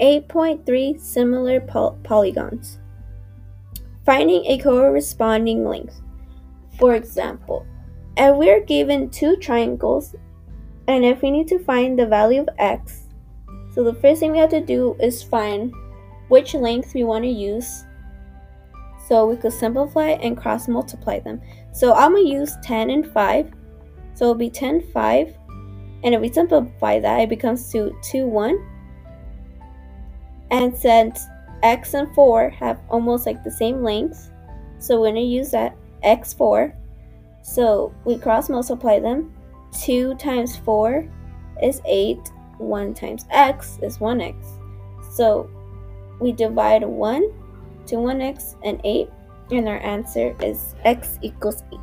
8.3 similar poly polygons. Finding a corresponding length. For example, if we're given two triangles and if we need to find the value of x, so the first thing we have to do is find which length we want to use. So we could simplify and cross multiply them. So I'm going to use 10 and 5. So it'll be 10, 5. And if we simplify that, it becomes 2, 2, 1. And since x and 4 have almost like the same length, so we're going to use that x4. So we cross multiply them. 2 times 4 is 8. 1 times x is 1x. So we divide 1 to 1x and 8, and our answer is x equals 8.